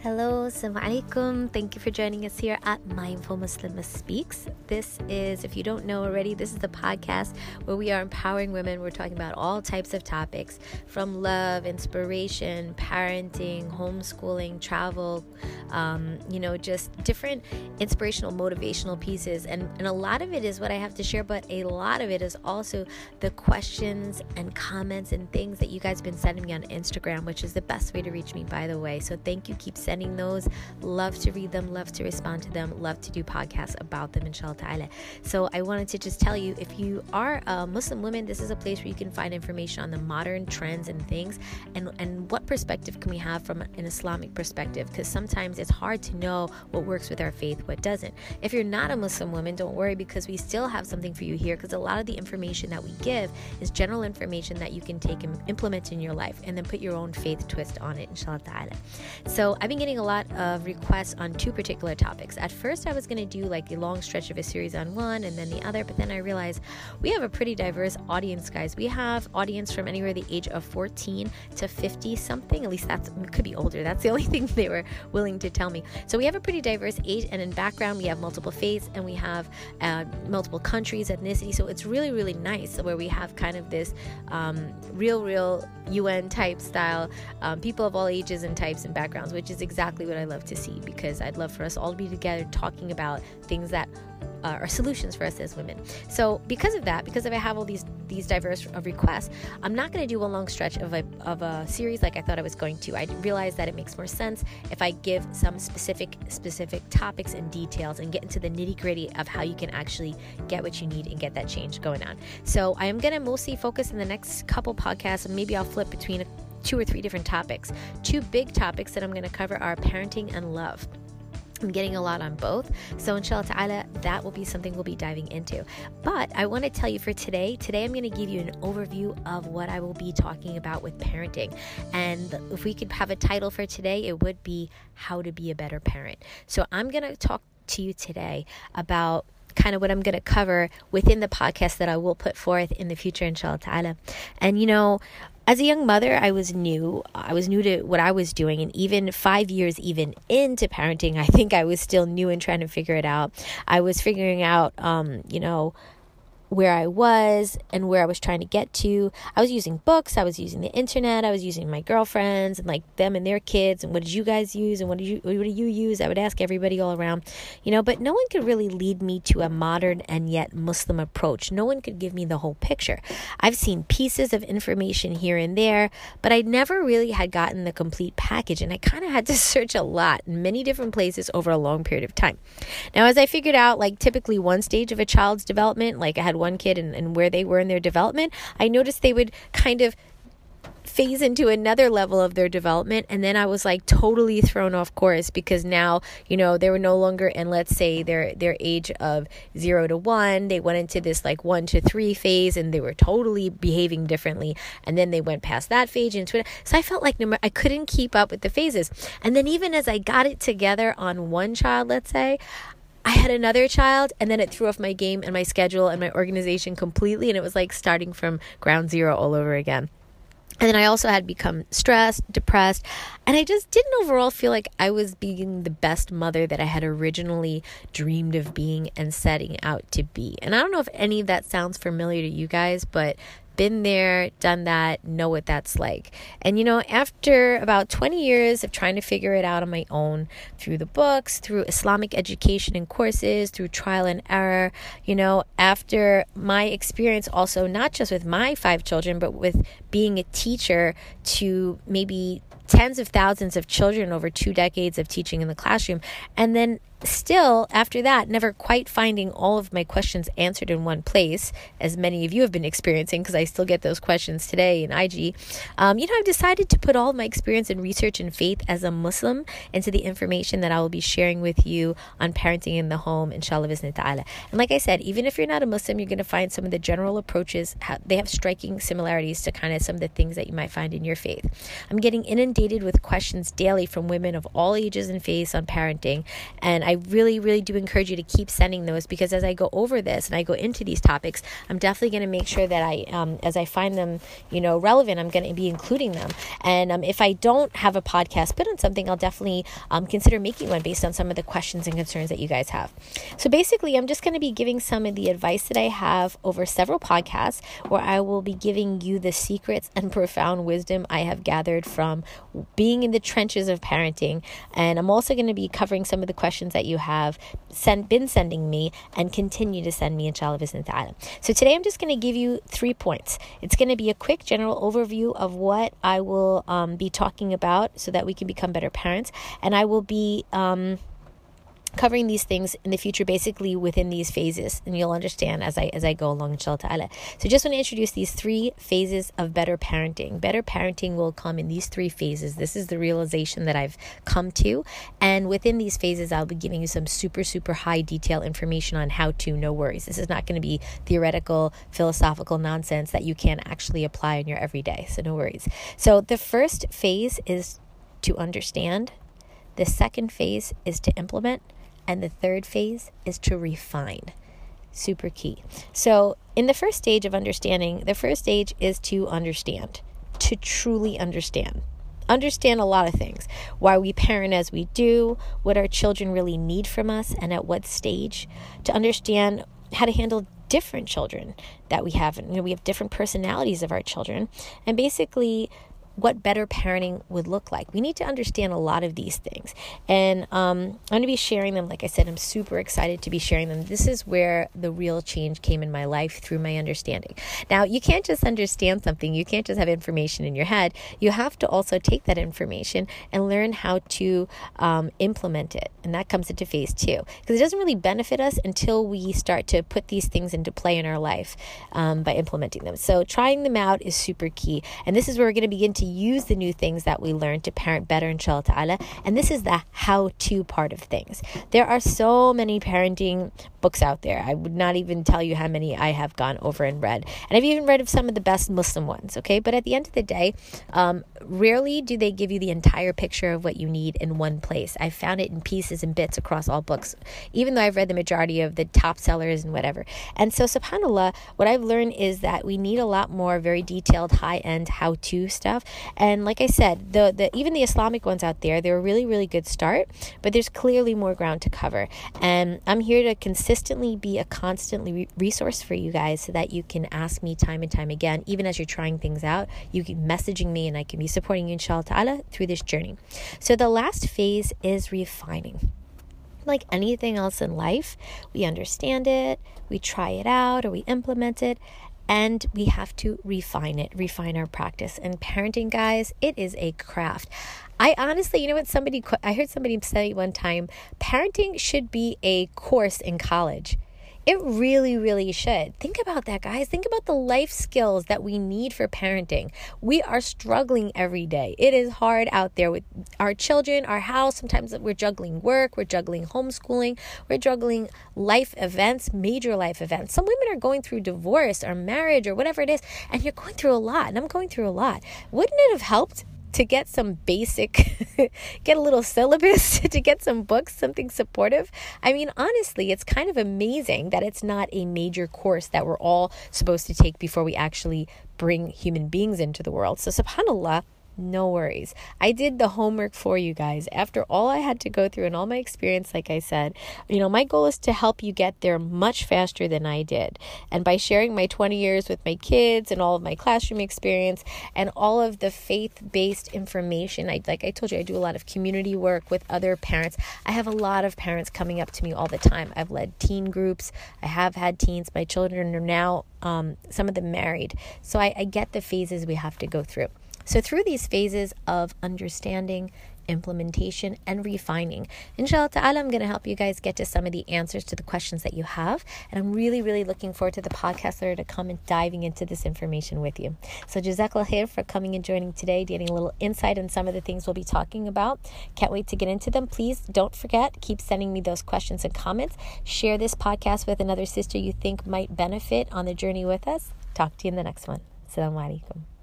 Hello, assalamu alaikum. Thank you for joining us here at Mindful Muslimah Speaks. This is, if you don't know already, this is the podcast where we are empowering women. We're talking about all types of topics from love, inspiration, parenting, homeschooling, travel, um, you know, just different inspirational, motivational pieces. And, and a lot of it is what I have to share, but a lot of it is also the questions and comments and things that you guys have been sending me on Instagram, which is the best way to reach me, by the way. So thank you. Keep sending those. Love to read them, love to respond to them, love to do podcasts about them, inshallah ta'ala. So I wanted to just tell you if you are a Muslim woman, this is a place where you can find information on the modern trends and things and, and what perspective can we have from an Islamic perspective because sometimes it's hard to know what works with our faith, what doesn't. If you're not a Muslim woman, don't worry because we still have something for you here because a lot of the information that we give is general information that you can take and implement in your life and then put your own faith twist on it, inshallah ta'ala. So I've been been getting a lot of requests on two particular topics. At first, I was going to do like a long stretch of a series on one and then the other, but then I realized we have a pretty diverse audience, guys. We have audience from anywhere the age of 14 to 50 something. At least that's could be older. That's the only thing they were willing to tell me. So we have a pretty diverse age, and in background, we have multiple faiths and we have uh, multiple countries, ethnicity. So it's really, really nice where we have kind of this um, real, real UN type style, um, people of all ages and types and backgrounds, which is exactly what I love to see because I'd love for us all to be together talking about things that uh, are solutions for us as women. So because of that, because if I have all these these diverse requests, I'm not going to do a long stretch of a of a series like I thought I was going to. I realize that it makes more sense if I give some specific specific topics and details and get into the nitty gritty of how you can actually get what you need and get that change going on. So I am going to mostly focus in the next couple podcasts, and maybe I'll flip between a two or three different topics. Two big topics that I'm going to cover are parenting and love. I'm getting a lot on both. So, inshallah ta'ala, that will be something we'll be diving into. But I want to tell you for today, today I'm going to give you an overview of what I will be talking about with parenting. And if we could have a title for today, it would be How to Be a Better Parent. So, I'm going to talk to you today about kind of what I'm going to cover within the podcast that I will put forth in the future, inshallah ta'ala. And you know, as a young mother, I was new. I was new to what I was doing. And even five years, even into parenting, I think I was still new and trying to figure it out. I was figuring out, um, you know, where I was and where I was trying to get to. I was using books, I was using the internet, I was using my girlfriends and like them and their kids and what did you guys use and what did you what do you use? I would ask everybody all around. You know, but no one could really lead me to a modern and yet Muslim approach. No one could give me the whole picture. I've seen pieces of information here and there, but I never really had gotten the complete package and I kind of had to search a lot in many different places over a long period of time. Now, as I figured out like typically one stage of a child's development, like I had one kid and, and where they were in their development, I noticed they would kind of phase into another level of their development and then I was like totally thrown off course because now you know they were no longer in let's say their their age of 0 to 1 they went into this like 1 to 3 phase and they were totally behaving differently and then they went past that phase into it. So I felt like I couldn't keep up with the phases. And then even as I got it together on one child let's say I had another child and then it threw off my game and my schedule and my organization completely. And it was like starting from ground zero all over again. And then I also had become stressed, depressed, and I just didn't overall feel like I was being the best mother that I had originally dreamed of being and setting out to be. And I don't know if any of that sounds familiar to you guys, but been there, done that, know what that's like. And you know, after about 20 years of trying to figure it out on my own through the books, through Islamic education and courses, through trial and error, you know, after my experience also not just with my five children, but with being a teacher to maybe tens of thousands of children over two decades of teaching in the classroom. And then still, after that, never quite finding all of my questions answered in one place, as many of you have been experiencing, because I still get those questions today in IG. Um, you know, I've decided to put all my experience in research and faith as a Muslim into the information that I will be sharing with you on parenting in the home, inshallah, ta'ala. And like I said, even if you're not a Muslim, you're going to find some of the general approaches, they have striking similarities to kind of some of the things that you might find in your faith. I'm getting inundated with questions daily from women of all ages and faiths on parenting, and I really, really do encourage you to keep sending those because as I go over this and I go into these topics, I'm definitely going to make sure that I, um, as I find them, you know, relevant, I'm going to be including them. And um, if I don't have a podcast put on something, I'll definitely um, consider making one based on some of the questions and concerns that you guys have. So basically, I'm just going to be giving some of the advice that I have over several podcasts where I will be giving you the secrets and profound wisdom I have gathered from being in the trenches of parenting. And I'm also going to be covering some of the questions that you have sent, been sending me and continue to send me, inshallah. Ta'ala. So today I'm just going to give you three points. It's going to be a quick general overview of what I will um, be talking about so that we can become better parents. And I will be. Um, covering these things in the future basically within these phases and you'll understand as I as I go along inshallah ta'ala. So just want to introduce these three phases of better parenting. Better parenting will come in these three phases. This is the realization that I've come to and within these phases I'll be giving you some super super high detail information on how to no worries. This is not going to be theoretical philosophical nonsense that you can actually apply in your everyday. So no worries. So the first phase is to understand. The second phase is to implement and the third phase is to refine. Super key. So, in the first stage of understanding, the first stage is to understand, to truly understand. Understand a lot of things why we parent as we do, what our children really need from us, and at what stage. To understand how to handle different children that we have. You know, we have different personalities of our children, and basically what better parenting would look like. We need to understand a lot of these things. And um, I'm going to be sharing them. Like I said, I'm super excited to be sharing them. This is where the real change came in my life through my understanding. Now, you can't just understand something, you can't just have information in your head. You have to also take that information and learn how to um, implement it. And that comes into phase two. Because it doesn't really benefit us until we start to put these things into play in our life um, by implementing them. So, trying them out is super key. And this is where we're going to begin to use the new things that we learn to parent better, inshallah ta'ala. And this is the how to part of things. There are so many parenting books out there. I would not even tell you how many I have gone over and read. And I've even read of some of the best Muslim ones, okay? But at the end of the day, um, rarely do they give you the entire picture of what you need in one place. I found it in pieces and bits across all books, even though I've read the majority of the top sellers and whatever. And so, subhanAllah, what I've learned is that we need a lot more very detailed, high end how to stuff. And like I said, the, the even the Islamic ones out there, they're a really, really good start, but there's clearly more ground to cover. And I'm here to consistently be a constantly re- resource for you guys so that you can ask me time and time again, even as you're trying things out. You can messaging me and I can be supporting you, inshallah ta'ala, through this journey. So the last phase is refining like anything else in life, we understand it, we try it out, or we implement it, and we have to refine it, refine our practice. And parenting, guys, it is a craft. I honestly, you know what? Somebody, I heard somebody say one time, parenting should be a course in college. It really, really should. Think about that, guys. Think about the life skills that we need for parenting. We are struggling every day. It is hard out there with our children, our house. Sometimes we're juggling work, we're juggling homeschooling, we're juggling life events, major life events. Some women are going through divorce or marriage or whatever it is, and you're going through a lot, and I'm going through a lot. Wouldn't it have helped to get some basic, get a little syllabus, to get some books, something supportive. I mean, honestly, it's kind of amazing that it's not a major course that we're all supposed to take before we actually bring human beings into the world. So, subhanAllah, no worries. I did the homework for you guys. After all I had to go through and all my experience, like I said, you know, my goal is to help you get there much faster than I did. And by sharing my 20 years with my kids and all of my classroom experience and all of the faith based information, I, like I told you, I do a lot of community work with other parents. I have a lot of parents coming up to me all the time. I've led teen groups, I have had teens. My children are now, um, some of them married. So I, I get the phases we have to go through. So, through these phases of understanding, implementation, and refining, inshallah ta'ala, I'm going to help you guys get to some of the answers to the questions that you have. And I'm really, really looking forward to the podcast are to come and diving into this information with you. So, Jazakallah khair for coming and joining today, getting a little insight on some of the things we'll be talking about. Can't wait to get into them. Please don't forget, keep sending me those questions and comments. Share this podcast with another sister you think might benefit on the journey with us. Talk to you in the next one. Assalamu alaikum.